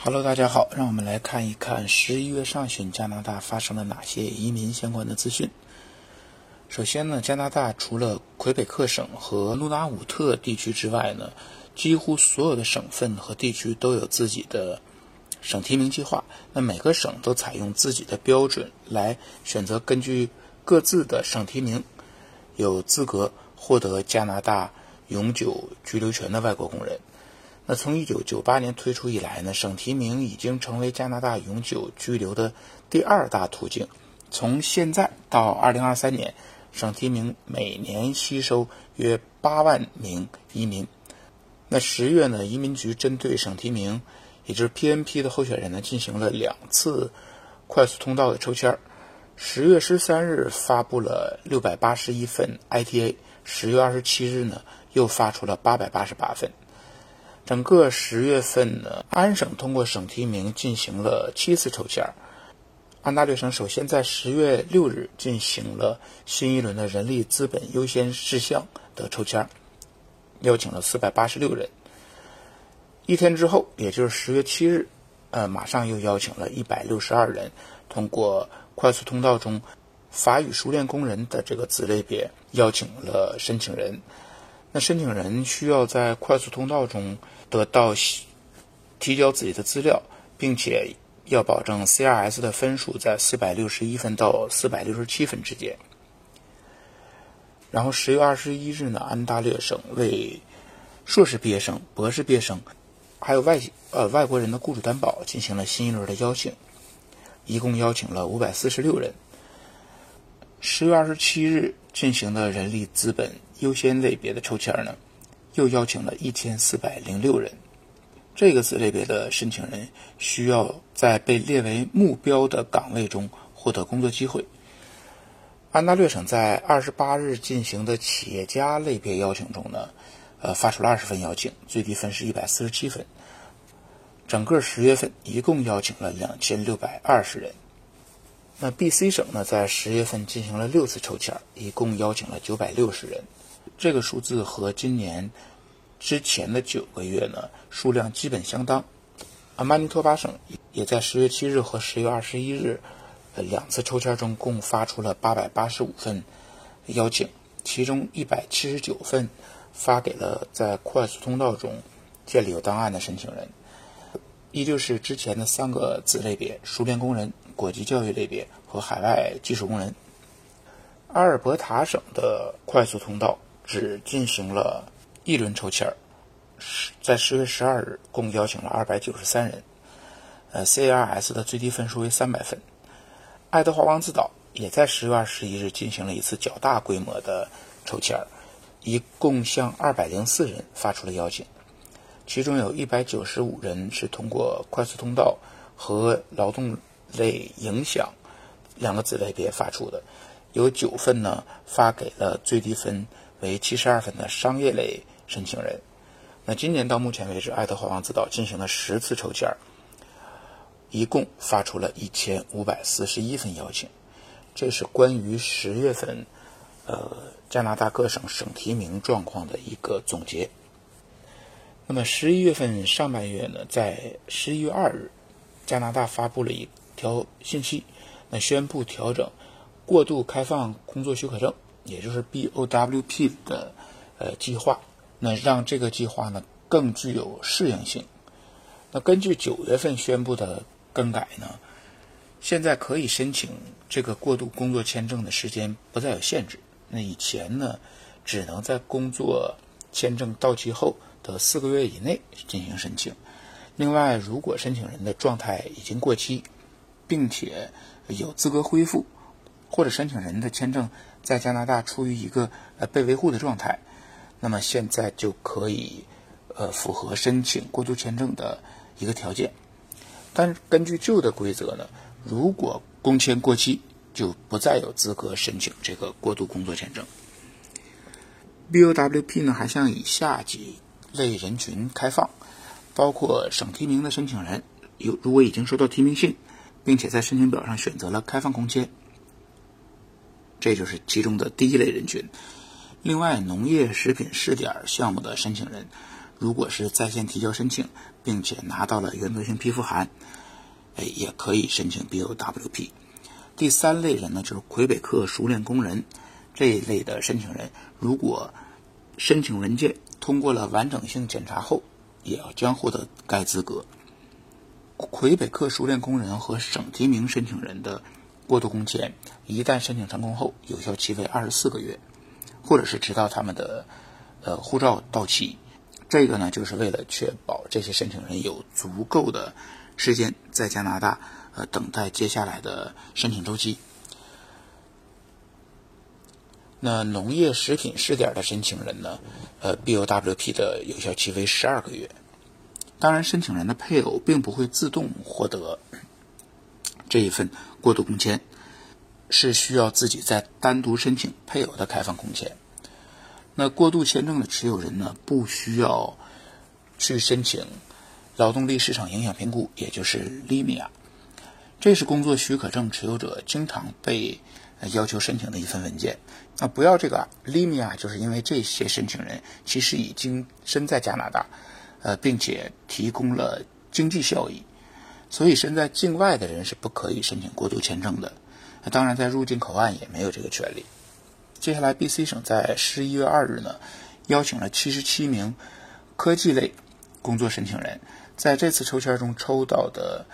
Hello，大家好，让我们来看一看十一月上旬加拿大发生了哪些移民相关的资讯。首先呢，加拿大除了魁北克省和努纳武特地区之外呢，几乎所有的省份和地区都有自己的省提名计划。那每个省都采用自己的标准来选择，根据各自的省提名，有资格获得加拿大永久居留权的外国工人。那从一九九八年推出以来呢，省提名已经成为加拿大永久居留的第二大途径。从现在到二零二三年，省提名每年吸收约八万名移民。那十月呢，移民局针对省提名，也就是 PNP 的候选人呢，进行了两次快速通道的抽签儿。十月十三日发布了六百八十一份 ITA，十月二十七日呢，又发出了八百八十八份。整个十月份呢，安省通过省提名进行了七次抽签儿。安大略省首先在十月六日进行了新一轮的人力资本优先事项的抽签儿，邀请了四百八十六人。一天之后，也就是十月七日，呃，马上又邀请了一百六十二人通过快速通道中法语熟练工人的这个子类别，邀请了申请人。那申请人需要在快速通道中。得到提交自己的资料，并且要保证 CRS 的分数在四百六十一分到四百六十七分之间。然后十月二十一日呢，安大略省为硕士毕业生、博士毕业生，还有外呃外国人的雇主担保进行了新一轮的邀请，一共邀请了五百四十六人。十月二十七日进行的人力资本优先类别的抽签呢。又邀请了一千四百零六人，这个子类别的申请人需要在被列为目标的岗位中获得工作机会。安大略省在二十八日进行的企业家类别邀请中呢，呃，发出了二十份邀请，最低分是一百四十七分。整个十月份一共邀请了两千六百二十人。那 B.C 省呢，在十月份进行了六次抽签，一共邀请了九百六十人。这个数字和今年之前的九个月呢数量基本相当。阿，曼尼托巴省也在十月七日和十月二十一日两次抽签中共发出了八百八十五份邀请，其中一百七十九份发给了在快速通道中建立有档案的申请人，依旧是之前的三个子类别：熟练工人、国际教育类别和海外技术工人。阿尔伯塔省的快速通道。只进行了一轮抽签儿，在十月十二日共邀请了二百九十三人，呃，CRS 的最低分数为三百分。爱德华王子岛也在十月二十一日进行了一次较大规模的抽签儿，一共向二百零四人发出了邀请，其中有一百九十五人是通过快速通道和劳动类影响两个子类别发出的，有九份呢发给了最低分。为七十二分的商业类申请人。那今年到目前为止，爱德华王子岛进行了十次抽签，一共发出了一千五百四十一份邀请。这是关于十月份，呃，加拿大各省省提名状况的一个总结。那么十一月份上半月呢，在十一月二日，加拿大发布了一条信息，那宣布调整过度开放工作许可证。也就是 BOWP 的呃计划，那让这个计划呢更具有适应性。那根据九月份宣布的更改呢，现在可以申请这个过渡工作签证的时间不再有限制。那以前呢，只能在工作签证到期后的四个月以内进行申请。另外，如果申请人的状态已经过期，并且有资格恢复，或者申请人的签证。在加拿大处于一个呃被维护的状态，那么现在就可以呃符合申请过渡签证的一个条件。但根据旧的规则呢，如果工签过期，就不再有资格申请这个过渡工作签证。BOWP 呢还向以下几类人群开放，包括省提名的申请人，有如果已经收到提名信，并且在申请表上选择了开放工签。这就是其中的第一类人群。另外，农业食品试点项目的申请人，如果是在线提交申请，并且拿到了原则性批复函，哎，也可以申请 BOWP。第三类人呢，就是魁北克熟练工人这一类的申请人，如果申请文件通过了完整性检查后，也要将获得该资格。魁北克熟练工人和省提名申请人的过渡工签，一旦申请成功后，有效期为二十四个月，或者是直到他们的呃护照到期。这个呢，就是为了确保这些申请人有足够的时间在加拿大。呃，等待接下来的申请周期。那农业食品试点的申请人呢？呃，BOWP 的有效期为十二个月。当然，申请人的配偶并不会自动获得这一份过渡工签，是需要自己再单独申请配偶的开放工签。那过渡签证的持有人呢，不需要去申请劳动力市场影响评估，也就是 LIMIA。这是工作许可证持有者经常被要求申请的一份文件。那不要这个 LIMIA，就是因为这些申请人其实已经身在加拿大，呃，并且提供了经济效益，所以身在境外的人是不可以申请过渡签证的。当然，在入境口岸也没有这个权利。接下来，BC 省在十一月二日呢，邀请了七十七名科技类工作申请人，在这次抽签中抽到的。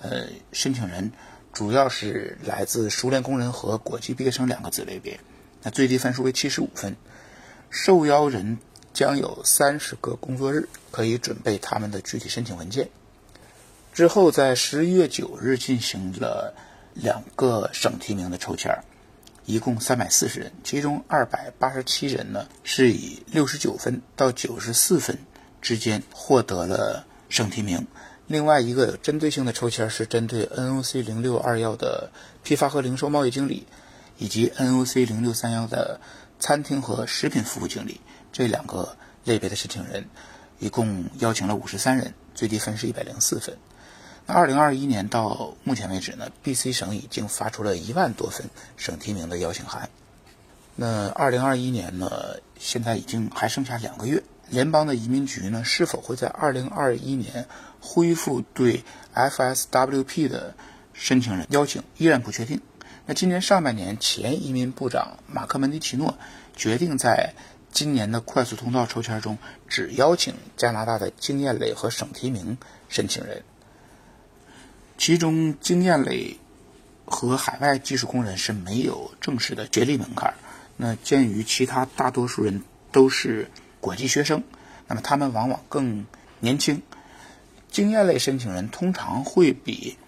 呃，申请人主要是来自熟练工人和国际毕业生两个子类别，那最低分数为七十五分。受邀人将有三十个工作日可以准备他们的具体申请文件。之后在十一月九日进行了两个省提名的抽签，一共三百四十人，其中二百八十七人呢是以六十九分到九十四分之间获得了省提名。另外一个有针对性的抽签是针对 NOC 零六二幺的批发和零售贸易经理，以及 NOC 零六三幺的餐厅和食品服务经理这两个类别的申请人，一共邀请了五十三人，最低分是一百零四分。那二零二一年到目前为止呢，BC 省已经发出了一万多份省提名的邀请函。那二零二一年呢，现在已经还剩下两个月。联邦的移民局呢，是否会在二零二一年恢复对 FSWP 的申请人邀请，依然不确定。那今年上半年，前移民部长马克·门迪奇诺决定在今年的快速通道抽签中，只邀请加拿大的经验类和省提名申请人，其中经验类和海外技术工人是没有正式的学历门槛。那鉴于其他大多数人都是。国际学生，那么他们往往更年轻，经验类申请人通常会比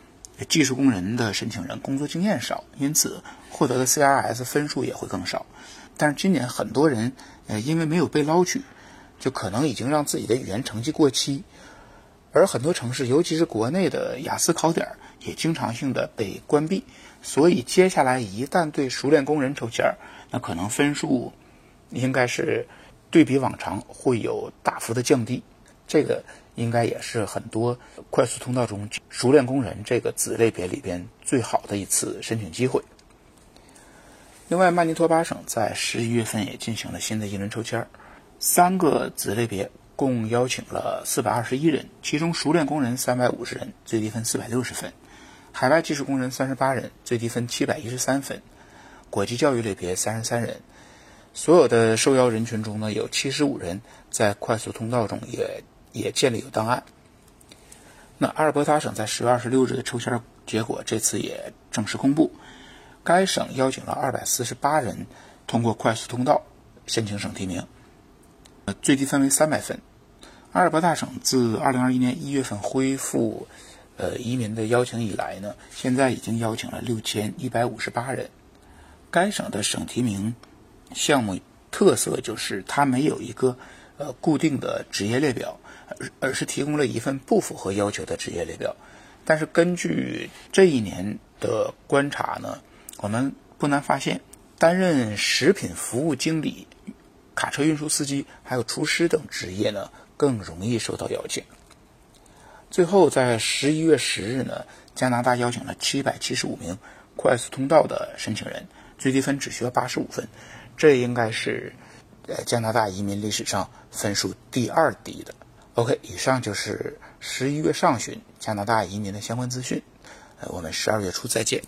技术工人的申请人工作经验少，因此获得的 CRS 分数也会更少。但是今年很多人呃因为没有被捞取，就可能已经让自己的语言成绩过期，而很多城市，尤其是国内的雅思考点也经常性的被关闭，所以接下来一旦对熟练工人抽签儿，那可能分数应该是。对比往常会有大幅的降低，这个应该也是很多快速通道中熟练工人这个子类别里边最好的一次申请机会。另外，曼尼托巴省在十一月份也进行了新的一轮抽签儿，三个子类别共邀请了四百二十一人，其中熟练工人三百五十人，最低分四百六十分；海外技术工人三十八人，最低分七百一十三分；国际教育类别三十三人。所有的受邀人群中呢，有七十五人在快速通道中也也建立有档案。那阿尔伯塔省在十月二十六日的抽签结果这次也正式公布，该省邀请了二百四十八人通过快速通道申请省提名，呃，最低分为三百分。阿尔伯大省自二零二一年一月份恢复呃移民的邀请以来呢，现在已经邀请了六千一百五十八人。该省的省提名。项目特色就是它没有一个呃固定的职业列表，而而是提供了一份不符合要求的职业列表。但是根据这一年的观察呢，我们不难发现，担任食品服务经理、卡车运输司机还有厨师等职业呢更容易受到邀请。最后在十一月十日呢，加拿大邀请了七百七十五名快速通道的申请人，最低分只需要八十五分。这应该是，呃，加拿大移民历史上分数第二低的。OK，以上就是十一月上旬加拿大移民的相关资讯。呃，我们十二月初再见。